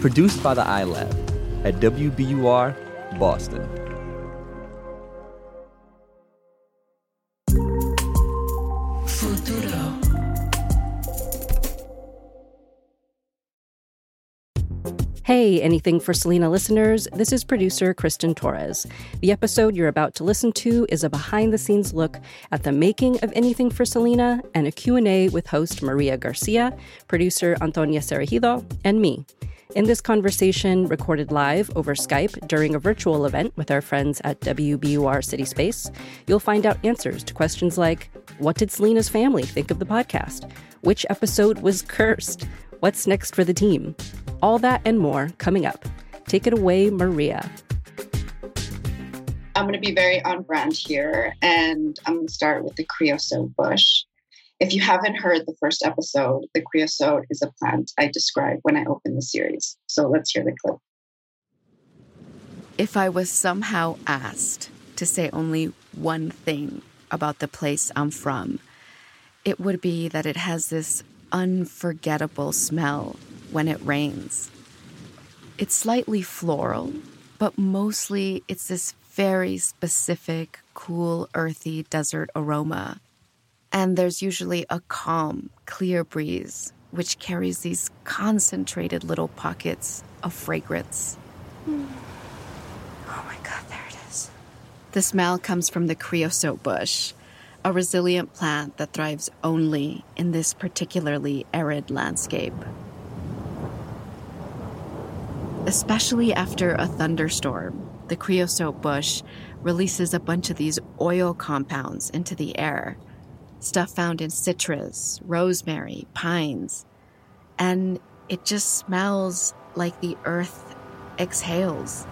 Produced by the iLab at WBUR Boston. Futuro. Hey, Anything for Selena listeners, this is producer Kristin Torres. The episode you're about to listen to is a behind-the-scenes look at the making of Anything for Selena and a Q&A with host Maria Garcia, producer Antonia Cereijido, and me. In this conversation, recorded live over Skype during a virtual event with our friends at WBUR Cityspace, you'll find out answers to questions like What did Selena's family think of the podcast? Which episode was cursed? What's next for the team? All that and more coming up. Take it away, Maria. I'm going to be very on brand here, and I'm going to start with the creosote bush. If you haven't heard the first episode, the creosote is a plant I described when I opened the series. So let's hear the clip. If I was somehow asked to say only one thing about the place I'm from, it would be that it has this unforgettable smell when it rains. It's slightly floral, but mostly it's this very specific, cool, earthy desert aroma. And there's usually a calm, clear breeze, which carries these concentrated little pockets of fragrance. Mm. Oh my God, there it is. The smell comes from the creosote bush, a resilient plant that thrives only in this particularly arid landscape. Especially after a thunderstorm, the creosote bush releases a bunch of these oil compounds into the air. Stuff found in citrus, rosemary, pines. And it just smells like the earth exhales.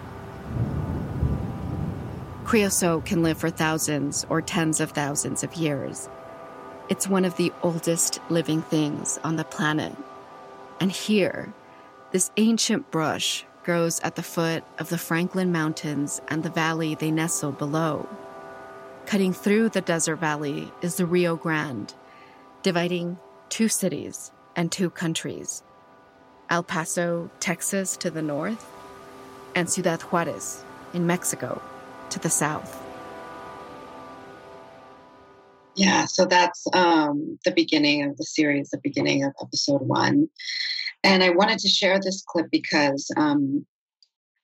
Creosote can live for thousands or tens of thousands of years. It's one of the oldest living things on the planet. And here, this ancient brush grows at the foot of the Franklin Mountains and the valley they nestle below. Cutting through the desert valley is the Rio Grande, dividing two cities and two countries El Paso, Texas to the north, and Ciudad Juarez in Mexico to the south. Yeah, so that's um, the beginning of the series, the beginning of episode one. And I wanted to share this clip because um,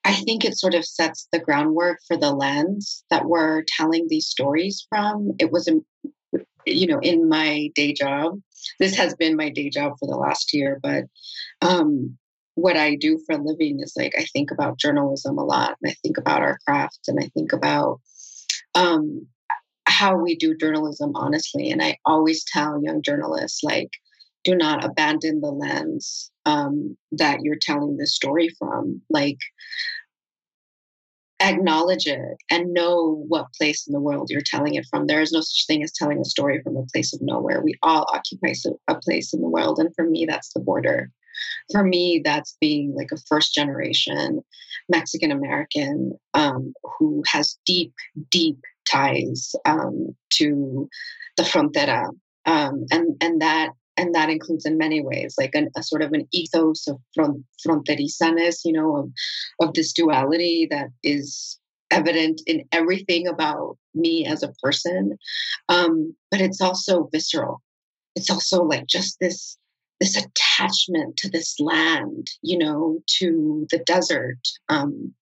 I think it sort of sets the groundwork for the lens that we're telling these stories from. It was, you know, in my day job. This has been my day job for the last year, but um, what I do for a living is like I think about journalism a lot, and I think about our craft, and I think about um, how we do journalism honestly. And I always tell young journalists, like, do not abandon the lens um, that you're telling this story from. Like, acknowledge it and know what place in the world you're telling it from. There is no such thing as telling a story from a place of nowhere. We all occupy a place in the world. And for me, that's the border. For me, that's being like a first generation Mexican American um, who has deep, deep ties um, to the frontera. Um, and, and that and that includes in many ways like an, a sort of an ethos of front, fronterizanes you know of, of this duality that is evident in everything about me as a person. Um, but it's also visceral. It's also like just this this attachment to this land you know to the desert um,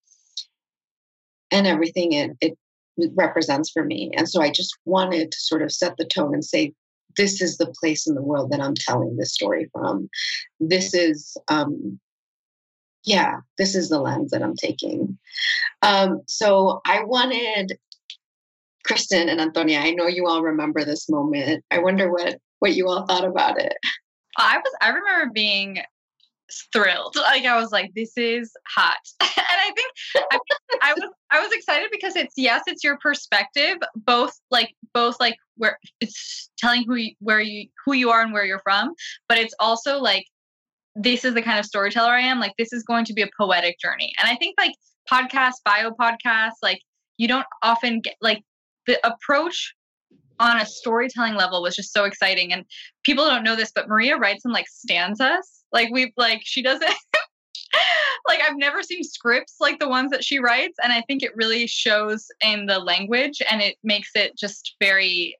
and everything it, it represents for me. And so i just wanted to sort of set the tone and say this is the place in the world that I'm telling this story from. This is, um, yeah, this is the lens that I'm taking. Um, so I wanted Kristin and Antonia. I know you all remember this moment. I wonder what what you all thought about it. I was. I remember being thrilled. Like I was like, this is hot. and I think I, I, was I was excited because it's yes, it's your perspective, both like both like where it's telling who you, where you who you are and where you're from, but it's also like this is the kind of storyteller I am. Like this is going to be a poetic journey. And I think like podcasts, bio podcasts, like you don't often get like the approach on a storytelling level was just so exciting. And people don't know this, but Maria writes in like stanzas. Like we've like she doesn't like I've never seen scripts like the ones that she writes. And I think it really shows in the language and it makes it just very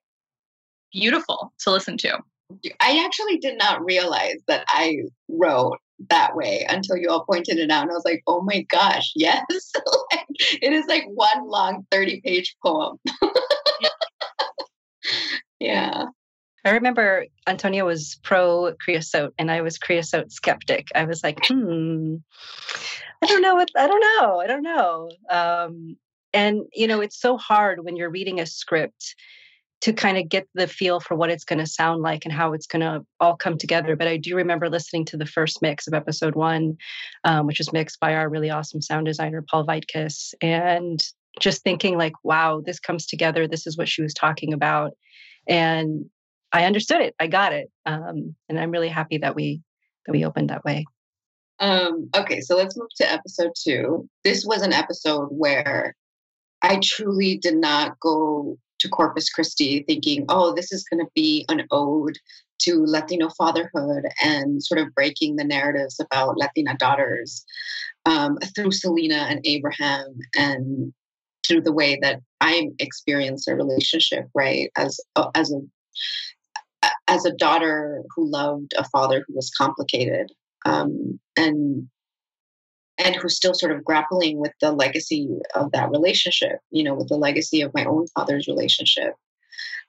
beautiful to listen to. I actually did not realize that I wrote that way until you all pointed it out. And I was like, oh my gosh, yes. like, it is like one long 30 page poem. Yeah. I remember Antonia was pro creosote and I was creosote skeptic. I was like, hmm, I don't know what, I don't know. I don't know. Um, and, you know, it's so hard when you're reading a script to kind of get the feel for what it's going to sound like and how it's going to all come together. But I do remember listening to the first mix of episode one, um, which was mixed by our really awesome sound designer, Paul Veitkes, and just thinking like, wow, this comes together. This is what she was talking about. And I understood it. I got it. Um, and I'm really happy that we that we opened that way. Um, okay, so let's move to episode two. This was an episode where I truly did not go to Corpus Christi thinking, oh, this is going to be an ode to Latino fatherhood and sort of breaking the narratives about Latina daughters um, through Selena and Abraham and through the way that I experience a relationship, right? As as a as a daughter who loved a father who was complicated um, and and who's still sort of grappling with the legacy of that relationship, you know, with the legacy of my own father's relationship.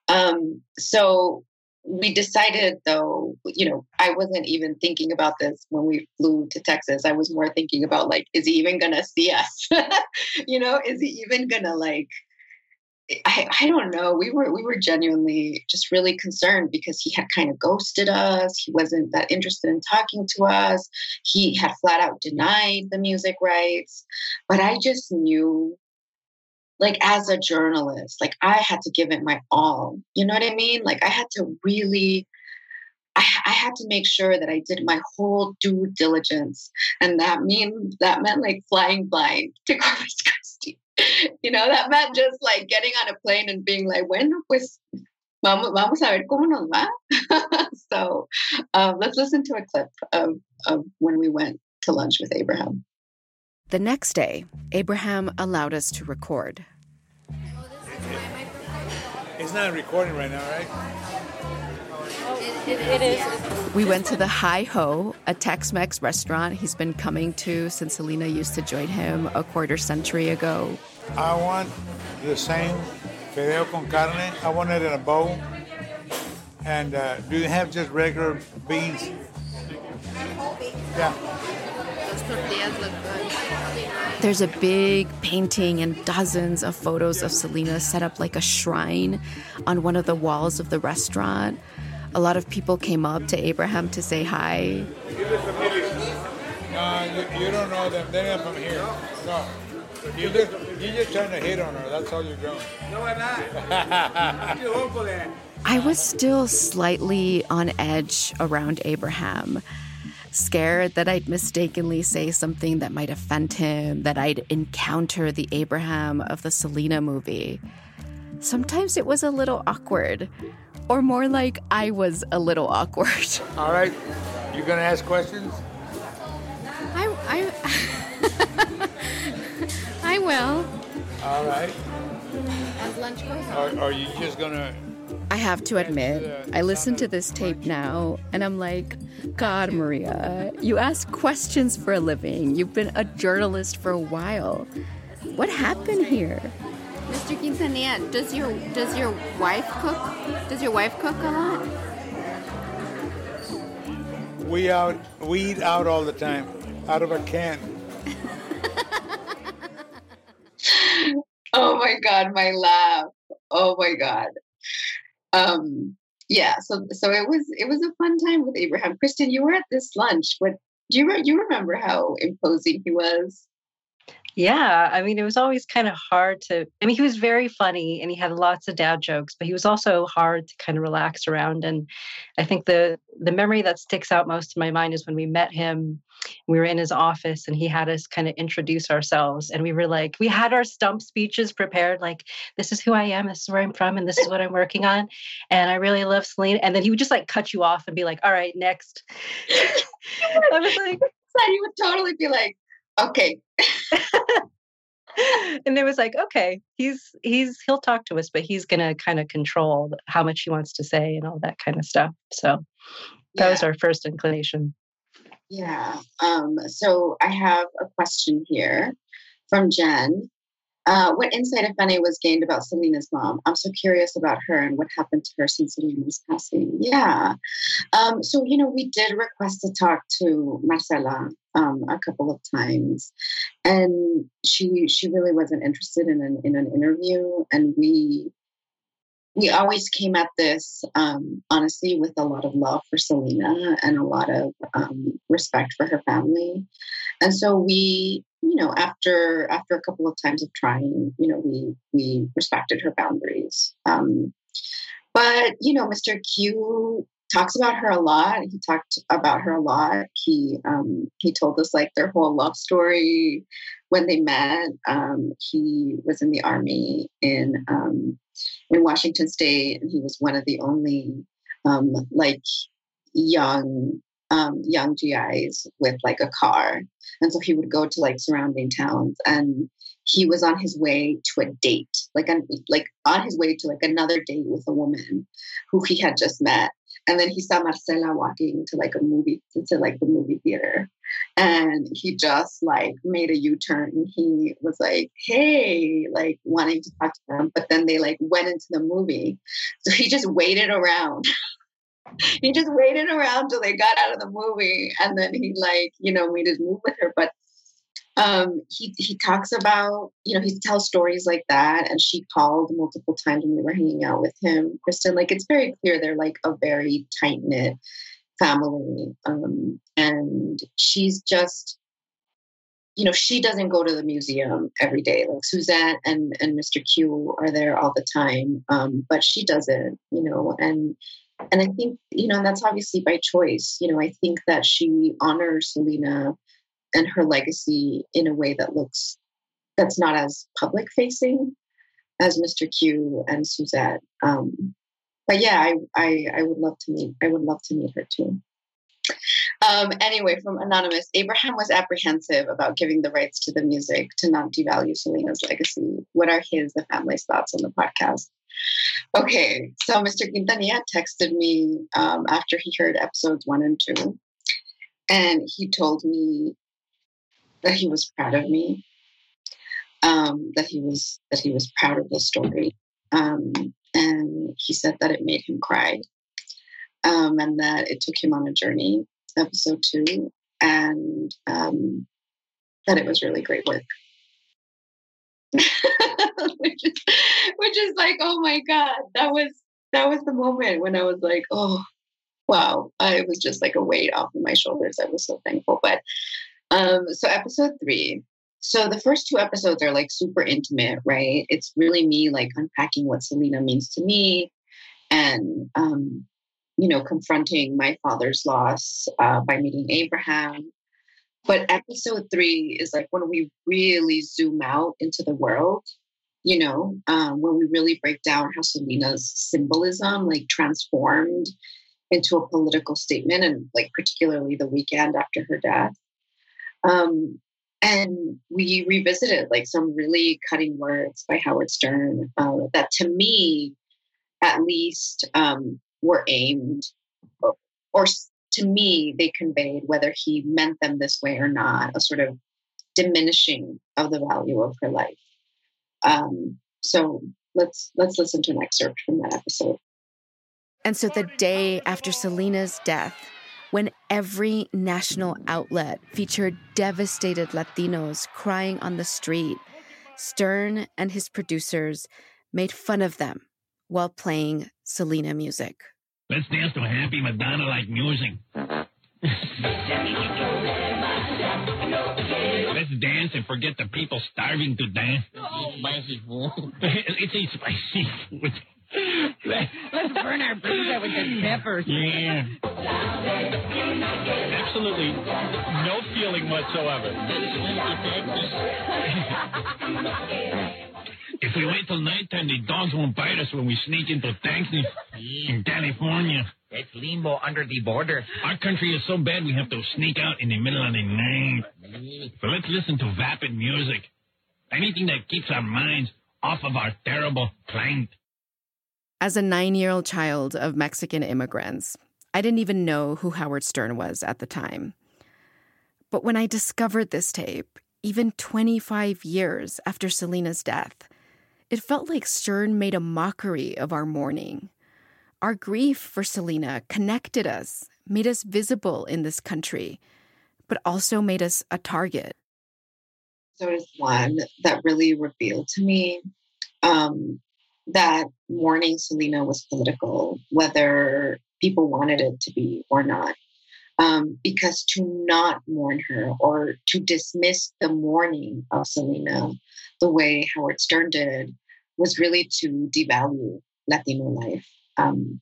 Um, so we decided, though, you know, I wasn't even thinking about this when we flew to Texas. I was more thinking about, like, is he even to see us? you know, is he even to, like, I, I don't know. We were we were genuinely just really concerned because he had kind of ghosted us. He wasn't that interested in talking to us. He had flat out denied the music rights. But I just knew like as a journalist, like I had to give it my all. You know what I mean? Like I had to really I, I, had to make sure that I did my whole due diligence, and that mean that meant like flying blind to Corpus Christi. you know, that meant just like getting on a plane and being like, bueno, pues vamos, vamos a ver cómo nos va. so um, let's listen to a clip of, of when we went to lunch with Abraham. The next day, Abraham allowed us to record. It's not recording right now, right? it, it is. We went to the Hi Ho, a Tex Mex restaurant he's been coming to since Selena used to join him a quarter century ago. I want the same fideo con carne. I want it in a bowl. And uh, do you have just regular beans? Yeah. Those tortillas look good. There's a big painting and dozens of photos of Selena set up like a shrine on one of the walls of the restaurant. A lot of people came up to Abraham to say hi. No, you, you don't know them. They're not from here. No. You just, you're just trying to hit on her. That's all you're doing. No, I'm not. I was still slightly on edge around Abraham, scared that I'd mistakenly say something that might offend him, that I'd encounter the Abraham of the Selena movie. Sometimes it was a little awkward or more like I was a little awkward. All right, you gonna ask questions? I I I will. All right. As lunch goes on. Are, are you just gonna? I have to admit, I listen to this tape now and I'm like, God, Maria, you ask questions for a living. You've been a journalist for a while. What happened here? Mr. Quintanilla, does your does your wife cook? Does your wife cook a lot? We out we eat out all the time, out of a can. oh my god, my laugh. Oh my god. Um yeah, so so it was it was a fun time with Abraham. Kristin, you were at this lunch. What Do you re- you remember how imposing he was? Yeah, I mean, it was always kind of hard to. I mean, he was very funny and he had lots of dad jokes, but he was also hard to kind of relax around. And I think the the memory that sticks out most in my mind is when we met him. We were in his office and he had us kind of introduce ourselves, and we were like, we had our stump speeches prepared, like, "This is who I am, this is where I'm from, and this is what I'm working on." And I really love Selena. And then he would just like cut you off and be like, "All right, next." I was like, he would totally be like, okay. and it was like, okay, he's he's he'll talk to us, but he's gonna kind of control how much he wants to say and all that kind of stuff. So that yeah. was our first inclination. Yeah. Um, so I have a question here from Jen. Uh, what insight, if any, was gained about Selena's mom? I'm so curious about her and what happened to her since Selena's passing. Yeah. Um, so, you know, we did request to talk to Marcela um, a couple of times, and she she really wasn't interested in an in an interview, and we we always came at this um, honestly with a lot of love for Selena and a lot of um, respect for her family, and so we you know, after after a couple of times of trying, you know, we we respected her boundaries. Um, but you know, Mr. Q talks about her a lot. He talked about her a lot. He um, he told us like their whole love story when they met. Um, he was in the army in um, in Washington State, and he was one of the only um, like young um, young GIs with like a car. And so he would go to like surrounding towns and he was on his way to a date, like on, like on his way to like another date with a woman who he had just met. And then he saw Marcela walking to like a movie, to like the movie theater. And he just like made a U-turn. and He was like, hey, like wanting to talk to them. But then they like went into the movie. So he just waited around he just waited around till they got out of the movie and then he like you know made his move with her but um he he talks about you know he tells stories like that and she called multiple times when we were hanging out with him kristin like it's very clear they're like a very tight knit family um and she's just you know she doesn't go to the museum every day like suzette and and mr q are there all the time um but she doesn't you know and and I think, you know, that's obviously by choice. You know, I think that she honors Selena and her legacy in a way that looks, that's not as public facing as Mr. Q and Suzette. Um, but yeah, I, I, I would love to meet, I would love to meet her too. Um, anyway, from Anonymous, Abraham was apprehensive about giving the rights to the music to not devalue Selena's legacy. What are his, the family's thoughts on the podcast? Okay, so Mr. Quintanilla texted me um, after he heard episodes one and two, and he told me that he was proud of me, um, that he was that he was proud of the story, um, and he said that it made him cry, um, and that it took him on a journey. Episode two, and um, that it was really great work. which is which is like, oh my God, that was that was the moment when I was like, oh wow. I was just like a weight off of my shoulders. I was so thankful. But um, so episode three. So the first two episodes are like super intimate, right? It's really me like unpacking what Selena means to me and um, you know, confronting my father's loss uh, by meeting Abraham but episode three is like when we really zoom out into the world, you know, um, when we really break down how Selena's symbolism like transformed into a political statement, and like particularly the weekend after her death. Um, and we revisited like some really cutting words by Howard Stern uh, that, to me, at least, um, were aimed or, to me, they conveyed, whether he meant them this way or not, a sort of diminishing of the value of her life. Um, so let's let's listen to an excerpt from that episode. And so the day after Selena's death, when every national outlet featured devastated Latinos crying on the street, Stern and his producers made fun of them while playing Selena music. Let's dance to happy Madonna like music. Let's dance and forget the people starving to death. Oh, spicy food. it's a spicy food. Let's burn our pizza with the peppers. Yeah. Absolutely no feeling whatsoever. if we wait till nighttime, the dogs won't bite us when we sneak into Texas in California. It's limbo under the border. Our country is so bad we have to sneak out in the middle of the night. But let's listen to vapid music. Anything that keeps our minds off of our terrible planet. As a nine year old child of Mexican immigrants, I didn't even know who Howard Stern was at the time. But when I discovered this tape, even 25 years after Selena's death, it felt like Stern made a mockery of our mourning. Our grief for Selena connected us, made us visible in this country, but also made us a target. So it is one that really revealed to me um, that mourning Selena was political, whether people wanted it to be or not. Um, because to not mourn her or to dismiss the mourning of Selena the way Howard Stern did was really to devalue Latino life. Um,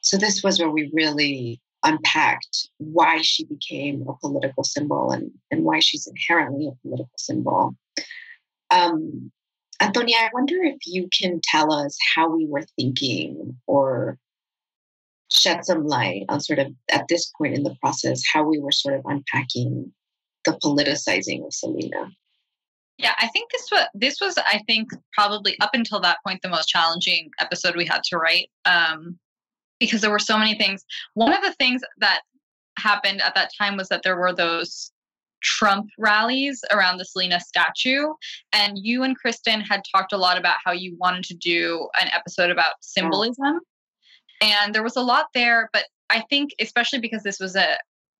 so this was where we really unpacked why she became a political symbol and, and why she's inherently a political symbol. Um, Antonia, I wonder if you can tell us how we were thinking or shed some light on sort of at this point in the process how we were sort of unpacking the politicizing of Selena. Yeah, I think this was this was I think probably up until that point the most challenging episode we had to write um, because there were so many things. One of the things that happened at that time was that there were those Trump rallies around the Selena statue. And you and Kristin had talked a lot about how you wanted to do an episode about symbolism. And there was a lot there, but I think especially because this was a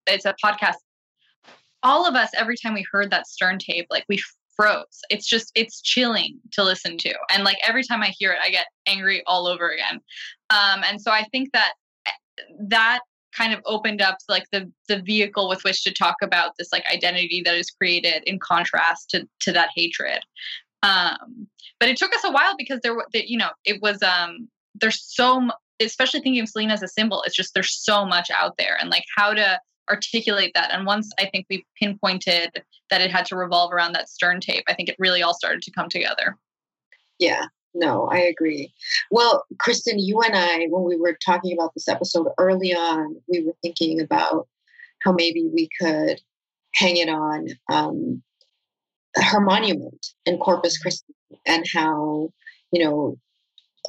it's a podcast, all of us every time we heard that Stern tape, like we froze. It's just it's chilling to listen to. And like every time I hear it, I get angry all over again. Um, and so I think that eh, that kind of opened up like the the vehicle with which to talk about this like identity that is created in contrast to to that hatred. Um but it took us a while because there were you know it was um there's so especially thinking of selena as a symbol it's just there's so much out there and like how to articulate that. And once i think we pinpointed that it had to revolve around that stern tape i think it really all started to come together. Yeah no, I agree. Well, Kristin, you and I, when we were talking about this episode early on, we were thinking about how maybe we could hang it on um, her monument in Corpus Christi, and how you know,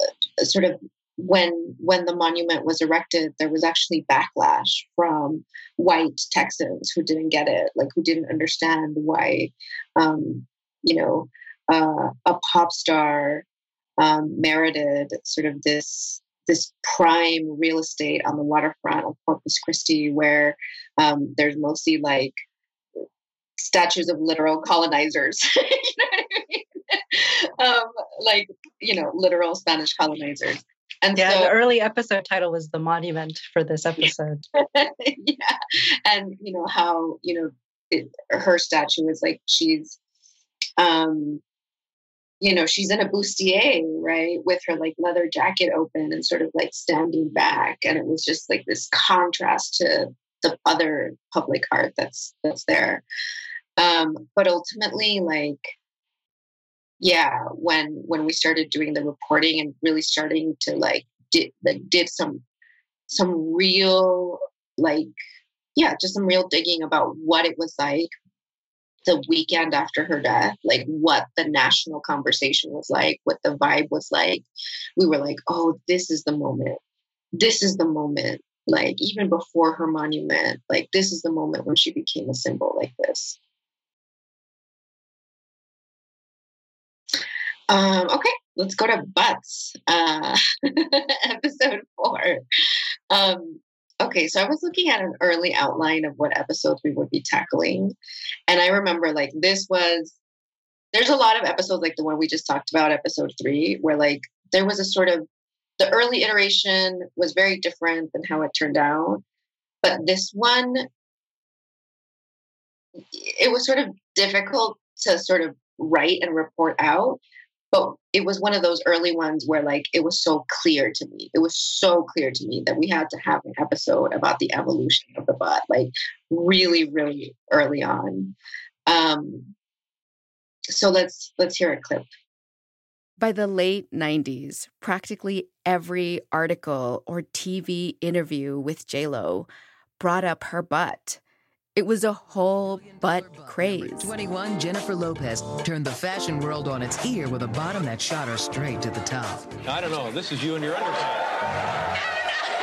uh, sort of when when the monument was erected, there was actually backlash from white Texans who didn't get it, like who didn't understand why, um, you know, uh, a pop star um, merited sort of this this prime real estate on the waterfront of Corpus Christi, where um, there's mostly like statues of literal colonizers. you know what I mean? um, like you know, literal Spanish colonizers. And yeah, so, the early episode title was the monument for this episode. yeah, and you know how you know it, her statue is like she's um you know, she's in a bustier, right, with her like leather jacket open and sort of like standing back. And it was just like this contrast to the other public art that's that's there. Um, but ultimately, like, yeah, when when we started doing the reporting and really starting to like did like did some some real like yeah, just some real digging about what it was like the weekend after her death, like what the national conversation was like, what the vibe was like. We were like, oh, this is the moment. This is the moment. Like, even before her monument, like, this is the moment when she became a symbol like this. Um, okay, let's go to butts. Uh, episode four. Um, Okay, so I was looking at an early outline of what episodes we would be tackling. And I remember like this was there's a lot of episodes like the one we just talked about, episode three, where like there was a sort of the early iteration was very different than how it turned out. but this one, it was sort of difficult to sort of write and report out. But it was one of those early ones where, like, it was so clear to me. It was so clear to me that we had to have an episode about the evolution of the butt, like, really, really early on. Um, so let's let's hear a clip. By the late 90s, practically every article or TV interview with JLo brought up her butt. It was a whole butt craze. 21, Jennifer Lopez turned the fashion world on its ear with a bottom that shot her straight to the top. I don't know. This is you and your underpants.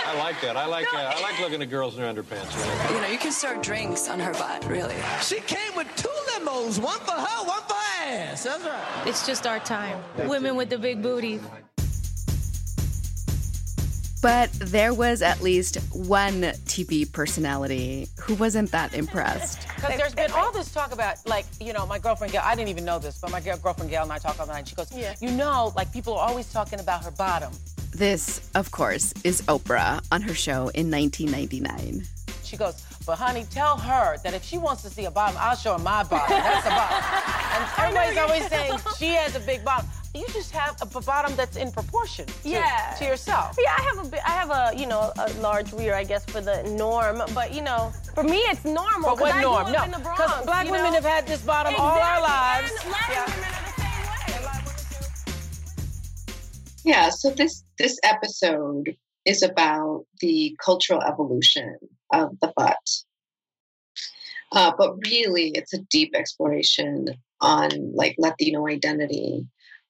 I like that. I like uh, I like looking at girls in their underpants. Really. You know, you can serve drinks on her butt, really. She came with two limos, one for her, one for her ass. That's right. It's just our time. Women with the big booties. But there was at least one TV personality who wasn't that impressed. Because there's been all this talk about, like, you know, my girlfriend Gail, I didn't even know this, but my girlfriend Gail and I talk all the time. She goes, yeah. you know, like, people are always talking about her bottom. This, of course, is Oprah on her show in 1999. She goes, but honey, tell her that if she wants to see a bottom, I'll show her my bottom. That's a bottom. and everybody's always saying she has a big bottom you just have a bottom that's in proportion to, yeah. to yourself. Yeah, I have a I have a you know a large rear, I guess, for the norm. But you know, for me, it's normal. But what I norm? no, because black women know? have had this bottom exactly. all our lives. Yeah. yeah. So this this episode is about the cultural evolution of the butt. Uh, but really, it's a deep exploration on like Latino identity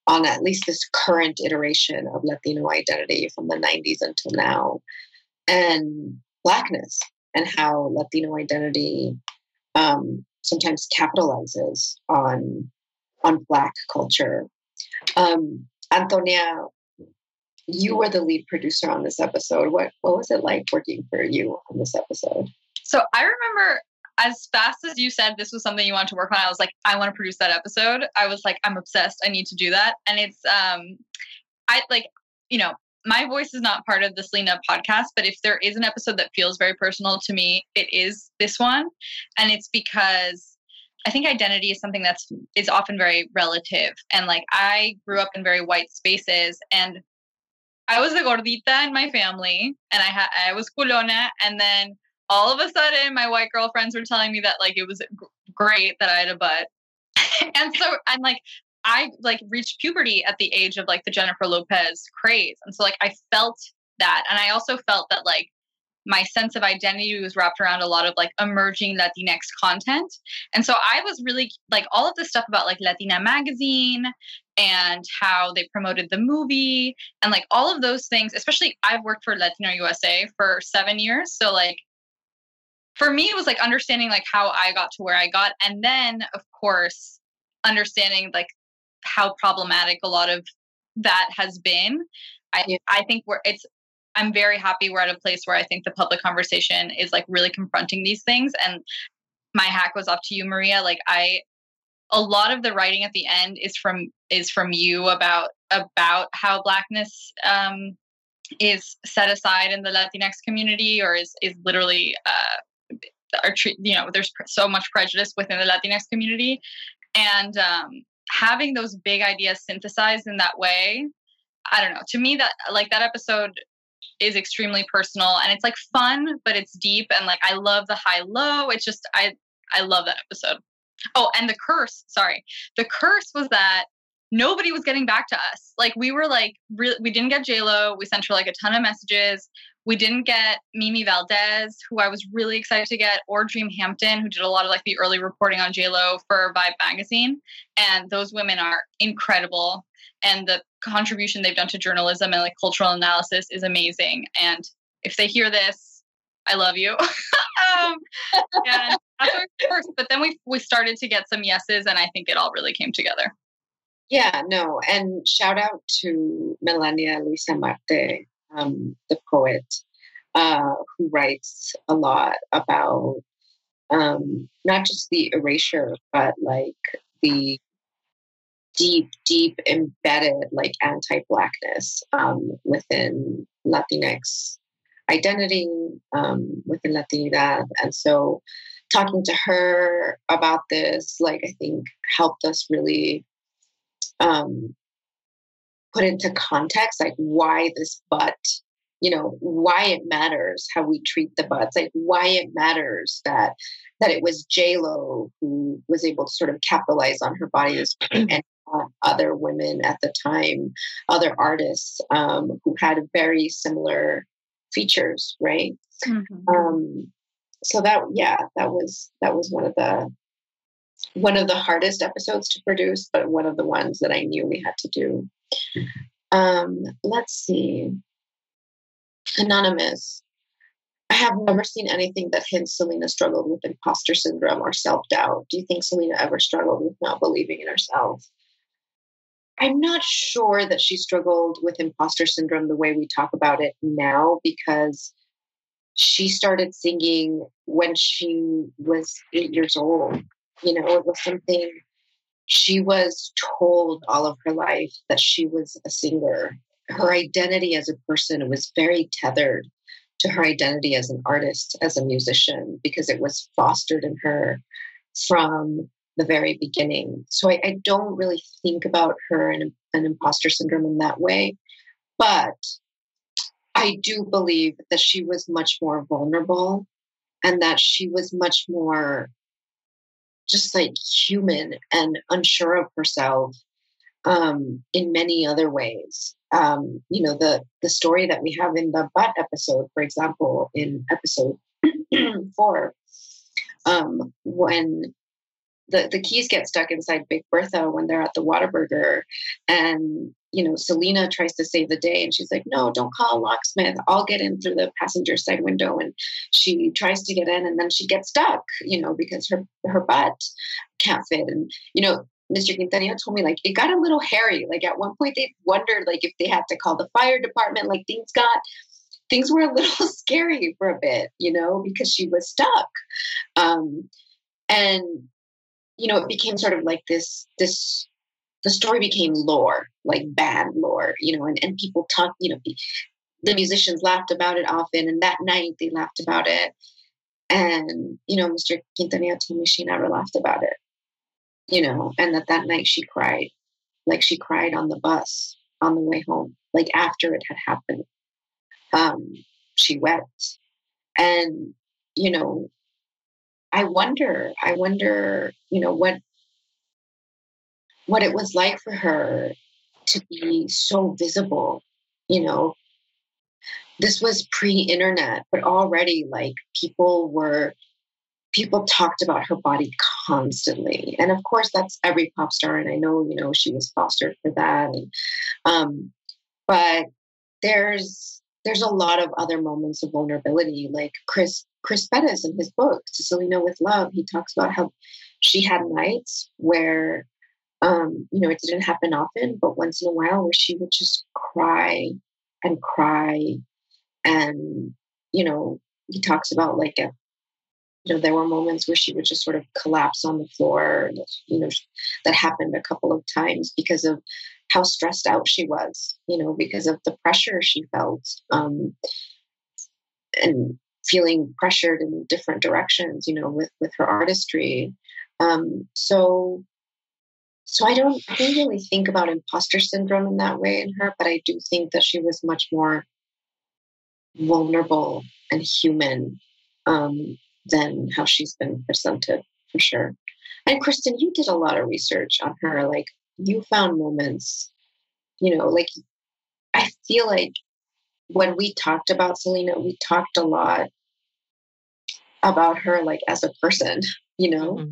on at least this current iteration of Latino identity from the 90s until now, and Blackness, and how Latino identity um, sometimes capitalizes on on Black culture. Um, Antonia, you were the lead producer on this episode. What what was it like working for you on this episode? So I remember as fast as you said this was something you wanted to work on, I was like, I want to produce that episode. I was like, I'm obsessed. I need to do that. And it's um I like, you know, my voice is not part of the Selena podcast, but if there is an episode that feels very personal to me, it is this one. And it's because I think identity is something that's is often very relative. And like I grew up in very white spaces and I was the gordita in my family and I had I was culona and then all of a sudden my white girlfriends were telling me that like it was great that I had a butt. and so I'm like I like reached puberty at the age of like the Jennifer Lopez craze. And so like I felt that and I also felt that like my sense of identity was wrapped around a lot of like emerging Latinx content. And so I was really like all of the stuff about like Latina magazine and how they promoted the movie and like all of those things, especially I've worked for Latino USA for seven years. So like for me it was like understanding like how i got to where i got and then of course understanding like how problematic a lot of that has been i yeah. i think we're it's i'm very happy we're at a place where i think the public conversation is like really confronting these things and my hack was off to you maria like i a lot of the writing at the end is from is from you about about how blackness um is set aside in the latinx community or is is literally uh are treat you know there's so much prejudice within the latinx community. And um, having those big ideas synthesized in that way i don't know to me that like that episode is extremely personal. And it's like fun but it's deep. And like i love the high low. It's just i i love that episode. Oh and the curse sorry. The curse was that nobody was getting back to us like we were like really we didn't get j-lo we sent her like a ton of messages we didn't get Mimi Valdez, who I was really excited to get, or Dream Hampton, who did a lot of like the early reporting on JLo for Vibe magazine. And those women are incredible. And the contribution they've done to journalism and like cultural analysis is amazing. And if they hear this, I love you. um, and first, but then we we started to get some yeses, and I think it all really came together. Yeah, no, and shout out to Melania Luisa Marte um, the poet, uh, who writes a lot about um, not just the erasure, but like the deep, deep embedded like anti-blackness um, within Latinx identity um, within Latinidad. And so talking to her about this, like, I think helped us really um, put into context, like, why this butt you know why it matters how we treat the butts like why it matters that that it was j lo who was able to sort of capitalize on her body as and other women at the time other artists um, who had very similar features right mm-hmm. um, so that yeah that was that was one of the one of the hardest episodes to produce but one of the ones that i knew we had to do um, let's see Anonymous. I have never seen anything that hints Selena struggled with imposter syndrome or self doubt. Do you think Selena ever struggled with not believing in herself? I'm not sure that she struggled with imposter syndrome the way we talk about it now because she started singing when she was eight years old. You know, it was something she was told all of her life that she was a singer her identity as a person was very tethered to her identity as an artist, as a musician, because it was fostered in her from the very beginning. So I, I don't really think about her and an imposter syndrome in that way. But I do believe that she was much more vulnerable and that she was much more just like human and unsure of herself um, in many other ways. Um, you know the the story that we have in the butt episode for example in episode four um, when the, the keys get stuck inside Big Bertha when they're at the Whataburger. And, you know, Selena tries to save the day and she's like, no, don't call a locksmith. I'll get in through the passenger side window. And she tries to get in and then she gets stuck, you know, because her, her butt can't fit. And, you know, Mr. Quintanilla told me like it got a little hairy. Like at one point they wondered like if they had to call the fire department. Like things got things were a little scary for a bit, you know, because she was stuck. Um, and you know, it became sort of like this this the story became lore, like bad lore, you know, and, and people talk, you know, the musicians laughed about it often, and that night they laughed about it. And, you know, Mr. Quintanilla told me she never laughed about it you know, and that that night she cried, like she cried on the bus on the way home, like after it had happened. Um, she wept. And, you know, I wonder, I wonder, you know, what what it was like for her to be so visible, you know. This was pre-internet, but already like people were people talked about her body constantly. And of course, that's every pop star. And I know, you know, she was fostered for that. And, um, but there's there's a lot of other moments of vulnerability, like Chris Chris Perez in his book "To Selena with Love." He talks about how she had nights where, um, you know, it didn't happen often, but once in a while, where she would just cry and cry, and you know, he talks about like a you know, there were moments where she would just sort of collapse on the floor. You know, that happened a couple of times because of how stressed out she was. You know, because of the pressure she felt, um, and feeling pressured in different directions. You know, with with her artistry. Um, so, so I don't I don't really think about imposter syndrome in that way in her, but I do think that she was much more vulnerable and human um, than how she's been presented for sure. And Kristin, you did a lot of research on her. Like you found moments, you know, like I feel like when we talked about Selena, we talked a lot about her like as a person, you know? Mm-hmm.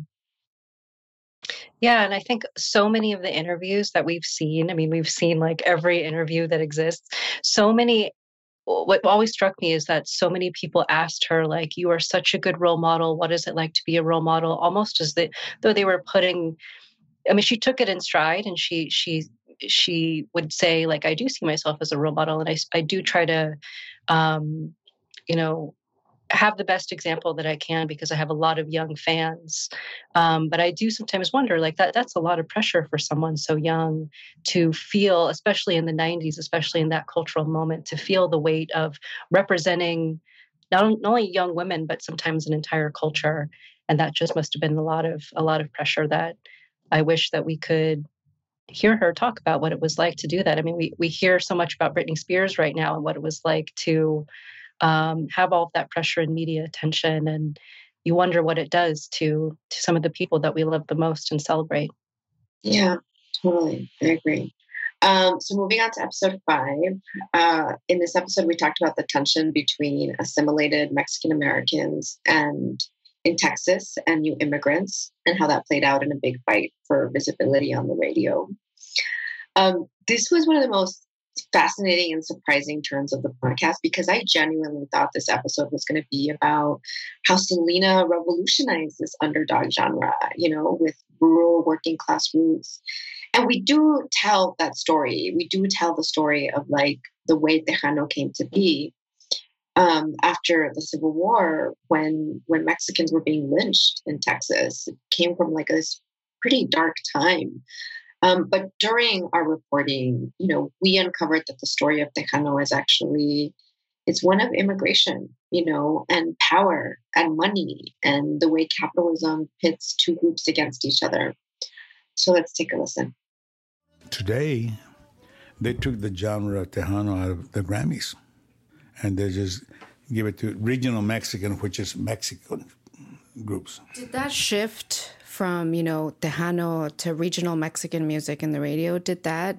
Yeah, and I think so many of the interviews that we've seen, I mean, we've seen like every interview that exists. So many what always struck me is that so many people asked her like you are such a good role model what is it like to be a role model almost as though they were putting i mean she took it in stride and she she she would say like i do see myself as a role model and i, I do try to um you know have the best example that I can because I have a lot of young fans. Um, but I do sometimes wonder, like that that's a lot of pressure for someone so young to feel, especially in the 90s, especially in that cultural moment, to feel the weight of representing not, not only young women, but sometimes an entire culture. And that just must have been a lot of a lot of pressure that I wish that we could hear her talk about what it was like to do that. I mean, we we hear so much about Britney Spears right now and what it was like to um, have all of that pressure and media attention, and you wonder what it does to to some of the people that we love the most and celebrate. Yeah, totally. I agree. Um, so moving on to episode five. Uh, in this episode, we talked about the tension between assimilated Mexican Americans and in Texas and new immigrants, and how that played out in a big fight for visibility on the radio. Um, this was one of the most fascinating and surprising turns of the podcast because I genuinely thought this episode was going to be about how Selena revolutionized this underdog genre, you know, with rural working class roots. And we do tell that story. We do tell the story of like the way Tejano came to be um, after the Civil War, when when Mexicans were being lynched in Texas, it came from like this pretty dark time. Um, but during our reporting, you know, we uncovered that the story of Tejano is actually it's one of immigration, you know, and power and money and the way capitalism pits two groups against each other. So let's take a listen. Today, they took the genre of Tejano out of the Grammys and they just give it to regional Mexican, which is Mexican groups. Did that shift from, you know, Tejano to regional Mexican music in the radio, did that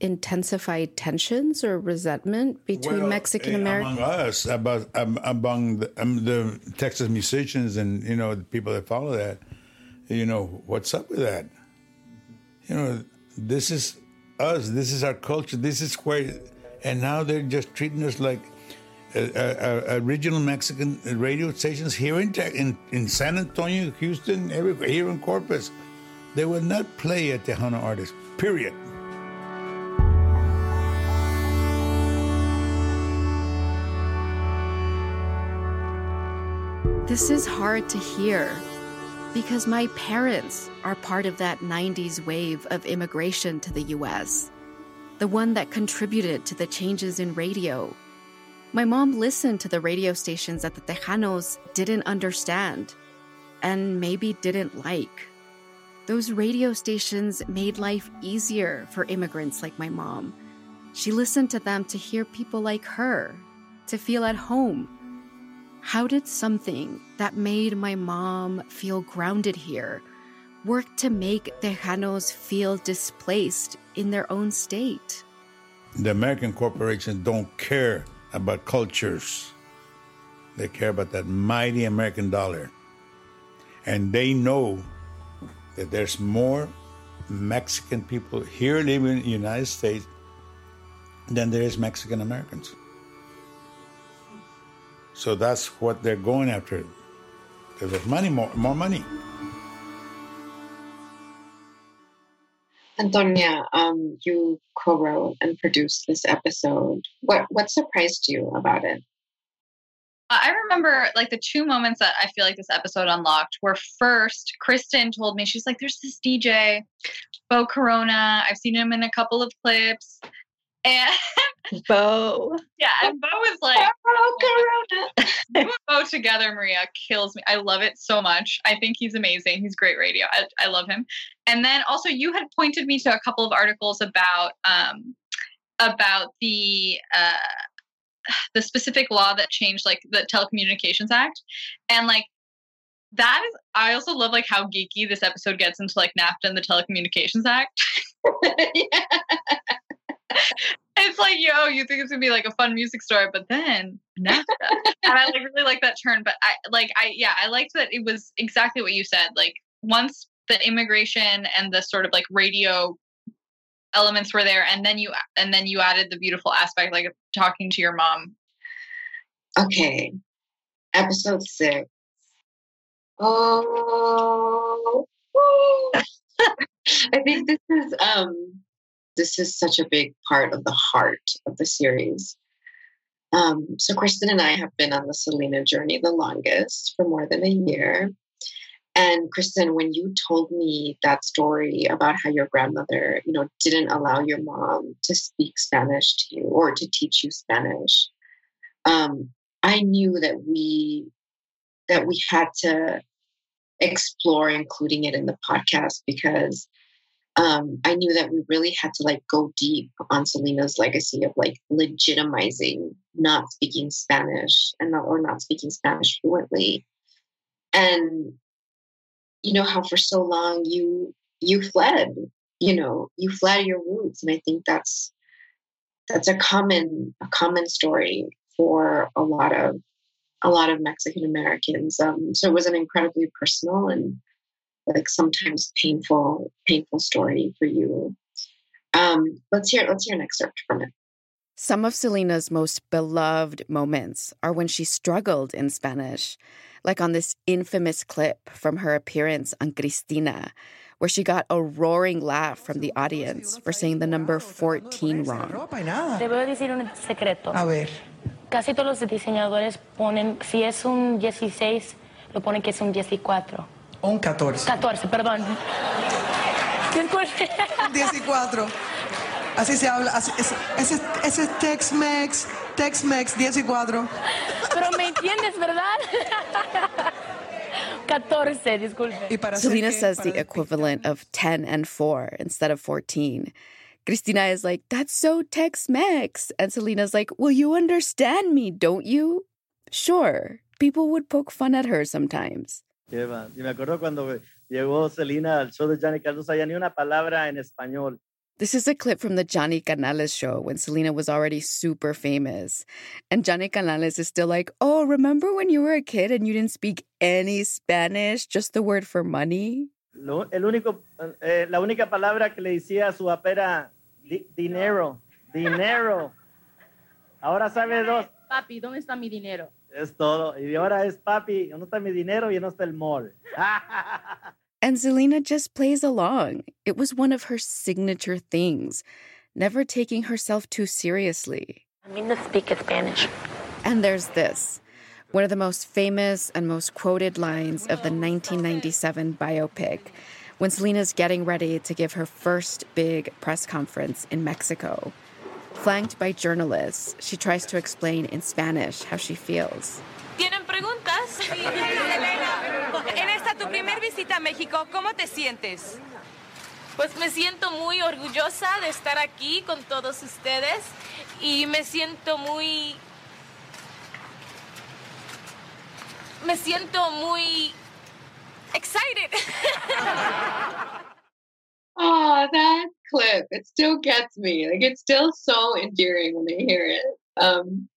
intensify tensions or resentment between well, Mexican Americans? Among us, about um, among the, um, the, Texas musicians and, you know, the people that follow that, you know, what's up with that? You know, this is us, this is our culture, this is where, and now they're just treating us like uh, original Mexican radio stations here in, in, in San Antonio, Houston, everywhere, here in Corpus, they will not play a Tejano artist, period. This is hard to hear because my parents are part of that 90s wave of immigration to the US, the one that contributed to the changes in radio my mom listened to the radio stations that the Tejanos didn't understand and maybe didn't like. Those radio stations made life easier for immigrants like my mom. She listened to them to hear people like her, to feel at home. How did something that made my mom feel grounded here work to make Tejanos feel displaced in their own state? The American corporations don't care about cultures. They care about that mighty American dollar. And they know that there's more Mexican people here living in the United States than there is Mexican Americans. So that's what they're going after. There's money, more, more money. Antonia, um, you co-wrote and produced this episode. What what surprised you about it? I remember like the two moments that I feel like this episode unlocked were first, Kristin told me, she's like, there's this DJ, Bo Corona. I've seen him in a couple of clips. And Bo. Yeah, and Bo was like Bo Corona. Bo together, Maria kills me. I love it so much. I think he's amazing. He's great radio. I, I love him. And then also you had pointed me to a couple of articles about um about the uh the specific law that changed like the telecommunications act and like that is i also love like how geeky this episode gets into like nafta and the telecommunications act yeah it's like, yo, you think it's gonna be like a fun music story, but then NAFTA. and I like really like that turn. But I like I yeah, I liked that it was exactly what you said. Like once the immigration and the sort of like radio elements were there, and then you and then you added the beautiful aspect like talking to your mom. Okay. Episode six. Oh I think this is um this is such a big part of the heart of the series. Um, so Kristin and I have been on the Selena journey the longest for more than a year. And Kristin, when you told me that story about how your grandmother, you know, didn't allow your mom to speak Spanish to you or to teach you Spanish, um, I knew that we that we had to explore including it in the podcast because um, I knew that we really had to like go deep on Selena's legacy of like legitimizing not speaking Spanish and not or not speaking Spanish fluently, and you know how for so long you you fled, you know, you fled your roots, and I think that's that's a common a common story for a lot of a lot of Mexican Americans. Um, so it was an incredibly personal and like sometimes painful, painful story for you. Um, let's hear let's hear an excerpt from it. Some of Selena's most beloved moments are when she struggled in Spanish, like on this infamous clip from her appearance on Cristina, where she got a roaring laugh from the audience for saying the number 14 wrong. Te voy a decir un secreto. A ver. Casi todos los diseñadores ponen, si es un 16, lo ponen que es un 14. Un 14. 14, perdón. Disculpe. 14. Así se habla. Así, ese, ese, ese es Tex-Mex. Tex-Mex 14. Pero me entiendes, ¿verdad? 14, disculpe. Selena says the equivalent of 10 and 4 instead of 14. Cristina is like, that's so Tex Mex. And Selena's like, well, you understand me, don't you? Sure. People would poke fun at her sometimes. Y me acuerdo cuando llegó Selena al show de Johnny Canales, no sabía ni una palabra en español. This is a clip from the Johnny Canales show when Selena was already super famous. And Johnny Canales is still like, Oh, remember when you were a kid and you didn't speak any Spanish, just the word for money? Lo, el único, eh, la única palabra que le decía a su papá di, dinero, dinero. Ahora sabe dos. Papi, ¿dónde está mi dinero? Es todo. Y ahora es papi, ¿dónde está mi dinero? Y no está el mall. and Selena just plays along. It was one of her signature things, never taking herself too seriously. I mean to speak Spanish. And there's this one of the most famous and most quoted lines of the 1997 biopic when Selena's getting ready to give her first big press conference in Mexico. Flanked by journalists, she tries to explain in Spanish how she feels. ¿Tienen preguntas? en esta tu primer visita a México, ¿cómo te sientes? Pues me siento muy orgullosa de estar aquí con todos ustedes y me siento muy me siento muy excited. oh, that clip. It still gets me. Like it's still so endearing when I hear it. Um,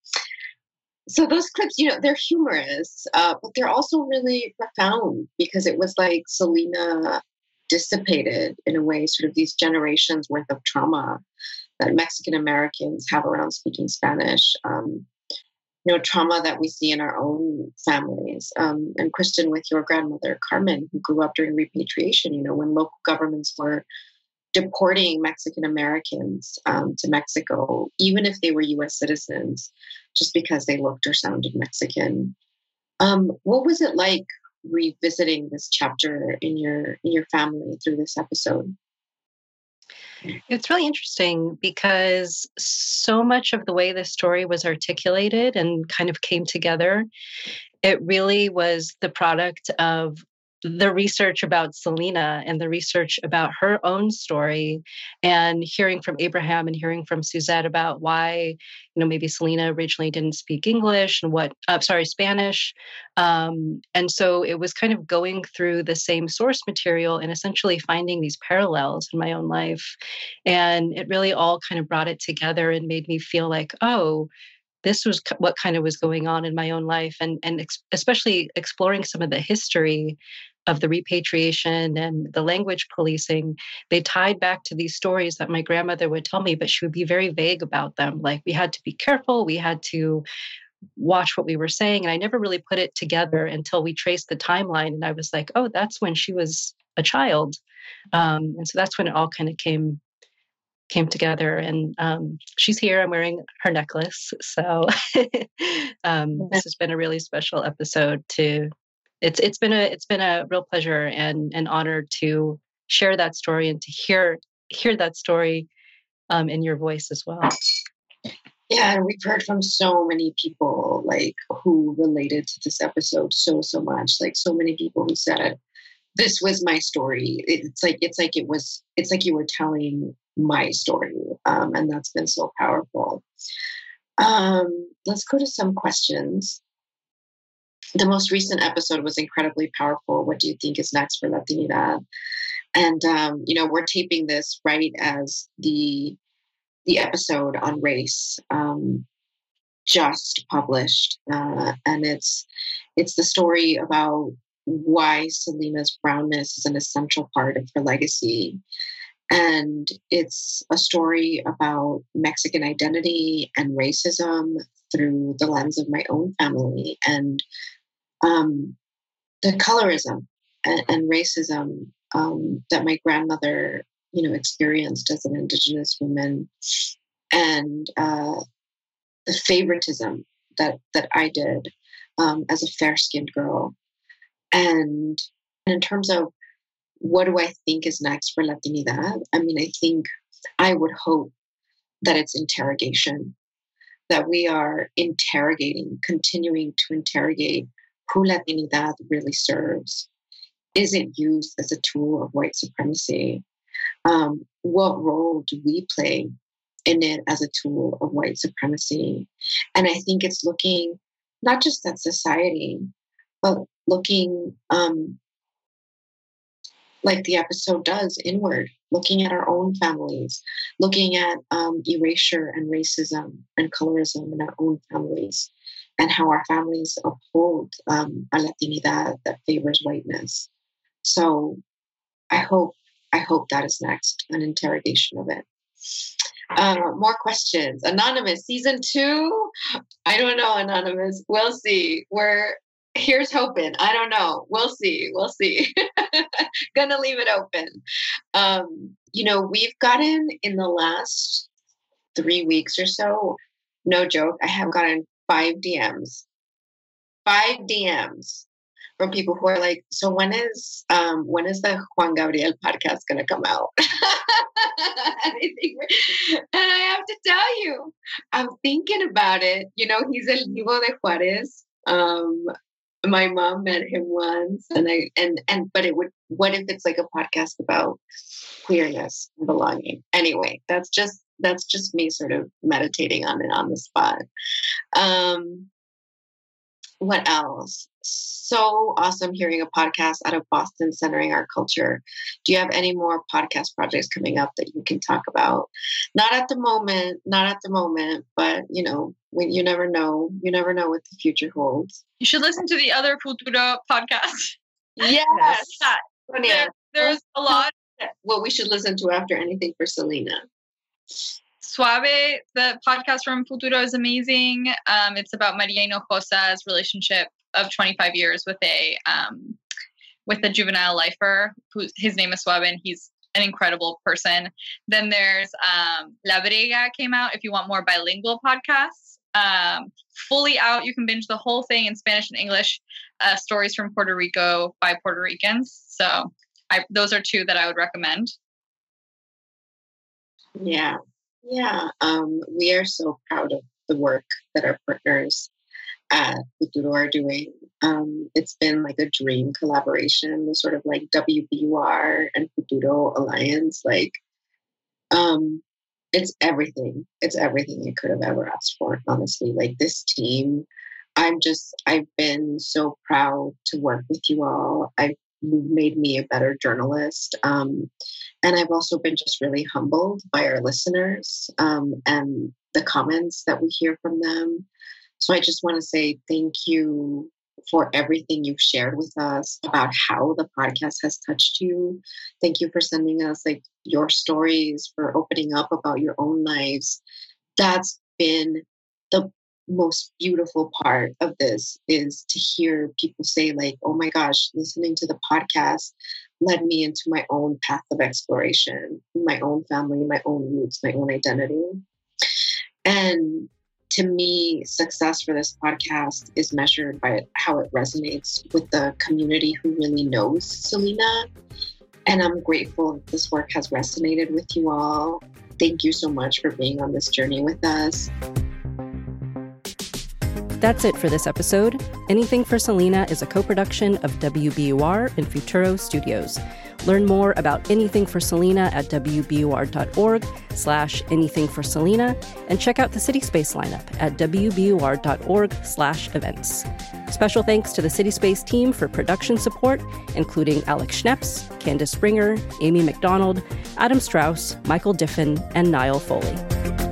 so those clips, you know, they're humorous, uh, but they're also really profound because it was like Selena dissipated in a way, sort of these generations worth of trauma that Mexican Americans have around speaking Spanish. Um, you know trauma that we see in our own families. Um, and kristin with your grandmother carmen who grew up during repatriation you know when local governments were deporting mexican americans um, to mexico even if they were us citizens just because they looked or sounded mexican. Um, what was it like revisiting this chapter in your in your family through this episode it's really interesting because so much of the way this story was articulated and kind of came together, it really was the product of the research about Selena and the research about her own story and hearing from Abraham and hearing from Suzette about why, you know, maybe Selena originally didn't speak English and what, uh, sorry, Spanish. Um, and so it was kind of going through the same source material and essentially finding these parallels in my own life. And it really all kind of brought it together and made me feel like, oh, this was what kind of was going on in my own life and and ex- especially exploring some of the history of the repatriation and the language policing, they tied back to these stories that my grandmother would tell me, but she would be very vague about them. Like we had to be careful, we had to watch what we were saying. And I never really put it together until we traced the timeline. And I was like, oh, that's when she was a child. Um, and so that's when it all kind of came came together and um, she's here i'm wearing her necklace so um, this has been a really special episode to it's it's been a it's been a real pleasure and an honor to share that story and to hear hear that story um, in your voice as well. Yeah and we've heard from so many people like who related to this episode so so much like so many people who said this was my story. It's like it's like it was it's like you were telling my story um, and that's been so powerful. Um, let's go to some questions. The most recent episode was incredibly powerful. What do you think is next for latinidad and um, you know we're taping this right as the the episode on race um, just published, uh, and it's it's the story about why Selena's brownness is an essential part of her legacy. And it's a story about Mexican identity and racism through the lens of my own family and um, the colorism and, and racism um, that my grandmother you know experienced as an indigenous woman. And uh, the favoritism that that I did um, as a fair skinned girl. And in terms of what do I think is next for Latinidad? I mean I think I would hope that it's interrogation that we are interrogating continuing to interrogate who Latinidad really serves. Is it used as a tool of white supremacy? Um, what role do we play in it as a tool of white supremacy? And I think it's looking not just at society, but looking um, like the episode does inward, looking at our own families, looking at um, erasure and racism and colorism in our own families, and how our families uphold um, a Latinidad that favors whiteness. So I hope I hope that is next, an interrogation of it. Uh, more questions. Anonymous, season two. I don't know, Anonymous. We'll see. We're here's hoping. I don't know. We'll see. We'll see. Gonna leave it open. Um, you know, we've gotten in the last three weeks or so, no joke, I have gotten five DMs. Five DMs from people who are like, so when is um, when is the Juan Gabriel podcast to come out? and, I have to tell you, I'm thinking about it. You know, he's El Divo de Juarez. Um, my mom met him once, and I and and but it would. What if it's like a podcast about queerness and belonging? Anyway, that's just that's just me sort of meditating on it on the spot. Um, what else? So awesome hearing a podcast out of Boston centering our culture. Do you have any more podcast projects coming up that you can talk about? Not at the moment, not at the moment, but you know, when you never know, you never know what the future holds. You should listen to the other Futuro podcast. Yes. yeah. There, there's a lot. What we should listen to after anything for Selena. Suave, the podcast from Futuro is amazing. Um, it's about Maria Hinojosa's relationship of 25 years with a um, with a juvenile lifer who his name is Suave and he's an incredible person. Then there's um, La Brega came out if you want more bilingual podcasts. Um, fully out, you can binge the whole thing in Spanish and English. Uh, stories from Puerto Rico by Puerto Ricans. So I, those are two that I would recommend. Yeah, yeah, um, we are so proud of the work that our partners at Futuro are doing. Um, it's been like a dream collaboration, the sort of like WBUR and Futuro alliance. Like, um, it's everything. It's everything you could have ever asked for, honestly. Like, this team, I'm just, I've been so proud to work with you all. I've made me a better journalist. Um, and I've also been just really humbled by our listeners um, and the comments that we hear from them. So I just want to say thank you for everything you've shared with us about how the podcast has touched you. Thank you for sending us like your stories, for opening up about your own lives. That's been the most beautiful part of this is to hear people say like oh my gosh listening to the podcast led me into my own path of exploration, my own family, my own roots, my own identity. And to me, success for this podcast is measured by how it resonates with the community who really knows Selena. And I'm grateful that this work has resonated with you all. Thank you so much for being on this journey with us. That's it for this episode. Anything for Selena is a co production of WBUR and Futuro Studios. Learn more about Anything for Selena at wbur.org slash anything for Selena and check out the Cityspace lineup at wbur.org slash events. Special thanks to the Cityspace team for production support, including Alex Schneps, Candace Springer, Amy McDonald, Adam Strauss, Michael Diffin, and Niall Foley.